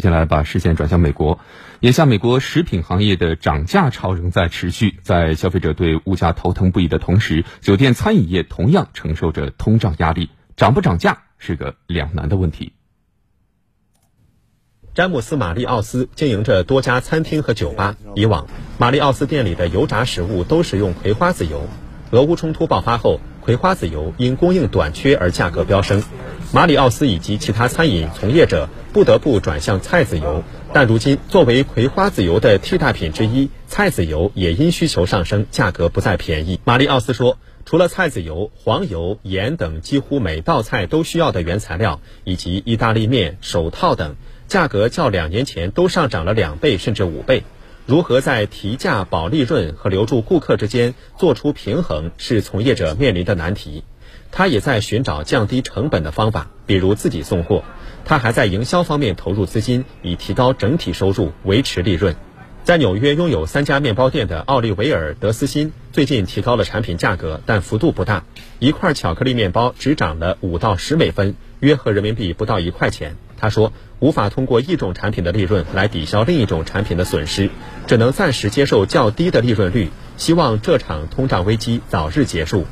接下来把视线转向美国，眼下美国食品行业的涨价潮仍在持续，在消费者对物价头疼不已的同时，酒店餐饮业同样承受着通胀压力，涨不涨价是个两难的问题。詹姆斯·玛丽奥斯经营着多家餐厅和酒吧，以往玛丽奥斯店里的油炸食物都使用葵花籽油。俄乌冲突爆发后，葵花籽油因供应短缺而价格飙升，马里奥斯以及其他餐饮从业者不得不转向菜籽油。但如今，作为葵花籽油的替代品之一，菜籽油也因需求上升，价格不再便宜。马里奥斯说，除了菜籽油、黄油、盐等几乎每道菜都需要的原材料，以及意大利面、手套等，价格较两年前都上涨了两倍甚至五倍。如何在提价、保利润和留住顾客之间做出平衡，是从业者面临的难题。他也在寻找降低成本的方法，比如自己送货。他还在营销方面投入资金，以提高整体收入，维持利润。在纽约拥有三家面包店的奥利维尔·德斯辛最近提高了产品价格，但幅度不大。一块巧克力面包只涨了五到十美分，约合人民币不到一块钱。他说：“无法通过一种产品的利润来抵消另一种产品的损失，只能暂时接受较低的利润率，希望这场通胀危机早日结束。”